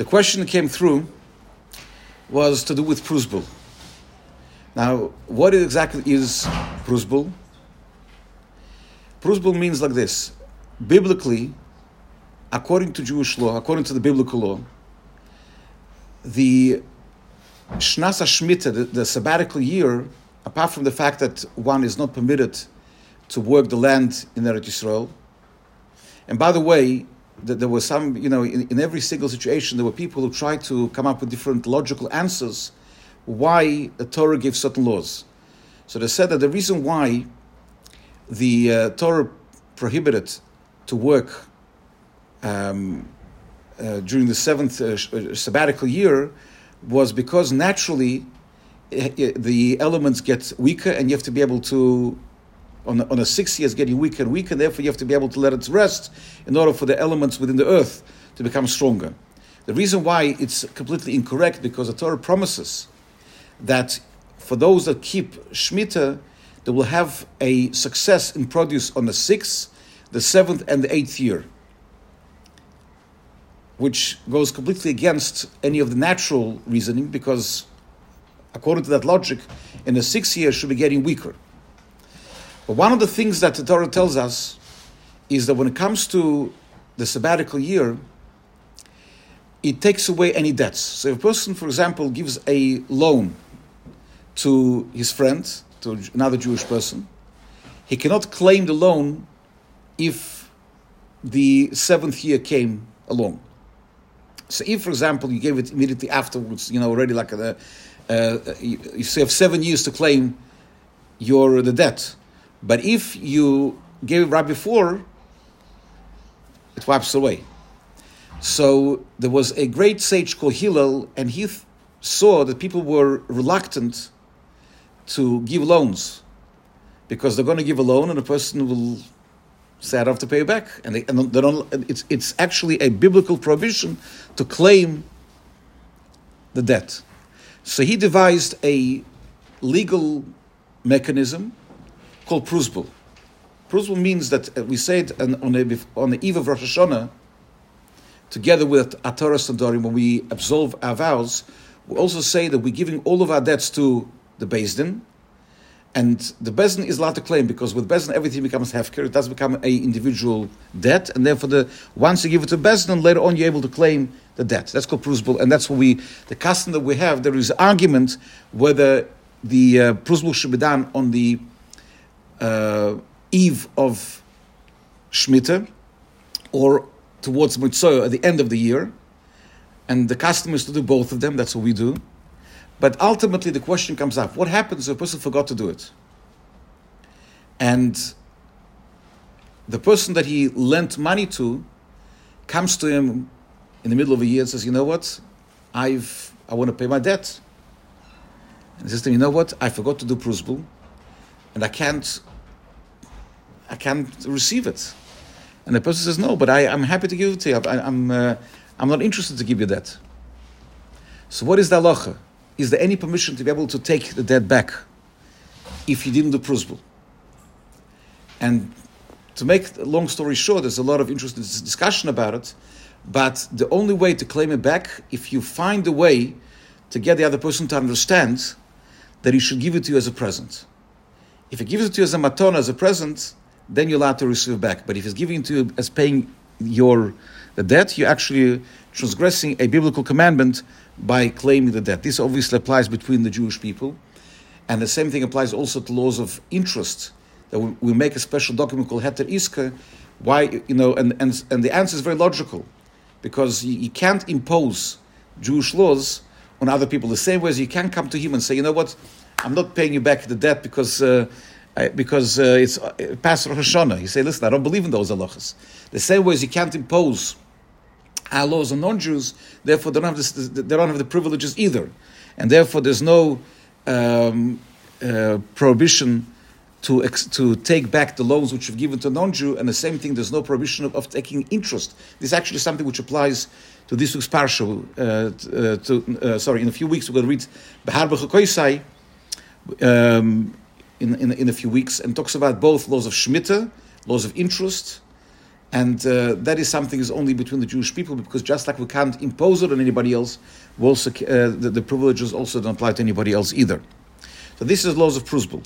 The question that came through was to do with Pruzbul. Now, what exactly is Pruzbul? Prusbul means like this. Biblically, according to Jewish law, according to the biblical law, the Shnasa Shemitah, the, the sabbatical year, apart from the fact that one is not permitted to work the land in Eretz Yisrael, and by the way, there were some, you know, in, in every single situation, there were people who tried to come up with different logical answers why the Torah gave certain laws. So they said that the reason why the uh, Torah prohibited to work um, uh, during the seventh uh, uh sabbatical year was because naturally uh, the elements get weaker and you have to be able to on, on a six year years getting weaker and weaker, and therefore you have to be able to let it rest in order for the elements within the earth to become stronger. The reason why it's completely incorrect because the Torah promises that for those that keep Shemitah, they will have a success in produce on the sixth, the seventh, and the eighth year, which goes completely against any of the natural reasoning because, according to that logic, in the sixth year should be getting weaker. But one of the things that the Torah tells us is that when it comes to the sabbatical year, it takes away any debts. So if a person, for example, gives a loan to his friend, to another Jewish person, he cannot claim the loan if the seventh year came along. So if, for example, you gave it immediately afterwards, you know, already like a, uh, you, you have seven years to claim your the debt, but if you gave it right before, it wipes away. So there was a great sage called Hillel, and he th- saw that people were reluctant to give loans because they're going to give a loan and the person will say, I have to pay you back. And, they, and they don't, it's, it's actually a biblical prohibition to claim the debt. So he devised a legal mechanism called Pruzbul. Pruzbul means that uh, we say it on, on, the, on the eve of Rosh Hashanah, together with Hatoras Nedorim, when we absolve our vows, we also say that we're giving all of our debts to the Din, and the Beis Din is allowed to claim because with Beis Din everything becomes hefker, it does become a individual debt, and therefore the once you give it to Beis Din, later on you're able to claim the debt. That's called Pruzbul, and that's what we the custom that we have. There is argument whether the uh, Pruzbul should be done on the uh, eve of Shemitah or towards Mitzvah at the end of the year. And the custom is to do both of them, that's what we do. But ultimately, the question comes up what happens if a person forgot to do it? And the person that he lent money to comes to him in the middle of a year and says, You know what? I've, I want to pay my debt. And he says to him, You know what? I forgot to do Pruzbul, and I can't I can't receive it. And the person says, no, but I, am happy to give it to you. I, am I'm, uh, I'm not interested to give you that. So what is the halacha? Is there any permission to be able to take the debt back if you didn't do pruzbul? And to make a long story short, there's a lot of interesting discussion about it, but the only way to claim it back, if you find a way to get the other person to understand that he should give it to you as a present. If he gives it to you as a matona, as a present, then you're allowed to receive back. But if he's giving it to you as paying your the debt, you're actually transgressing a biblical commandment by claiming the debt. This obviously applies between the Jewish people, and the same thing applies also to laws of interest. That we, we make a special document called Heter Iska. Why you know, and, and and the answer is very logical, because you, you can't impose Jewish laws on other people the same way as you can come to him and say, you know what, I'm not paying you back the debt because. Uh, because uh, it's uh, past Rosh Hashanah. You say, listen, I don't believe in those halachas. The same way as you can't impose our laws on non-Jews, therefore they don't have, this, they don't have the privileges either, and therefore there's no um, uh, prohibition to ex- to take back the loans which you've given to non-Jew, and the same thing, there's no prohibition of, of taking interest. This is actually something which applies to this week's parsha. Uh, uh, uh, sorry, in a few weeks we're going to read Behar Bechukoisai. Um, in, in, in a few weeks and talks about both laws of Shemitah, laws of interest, And uh, that is something is only between the Jewish people because just like we can't impose it on anybody else, also, uh, the, the, privileges also don't apply to anybody else either. So this is laws of Pruzbul.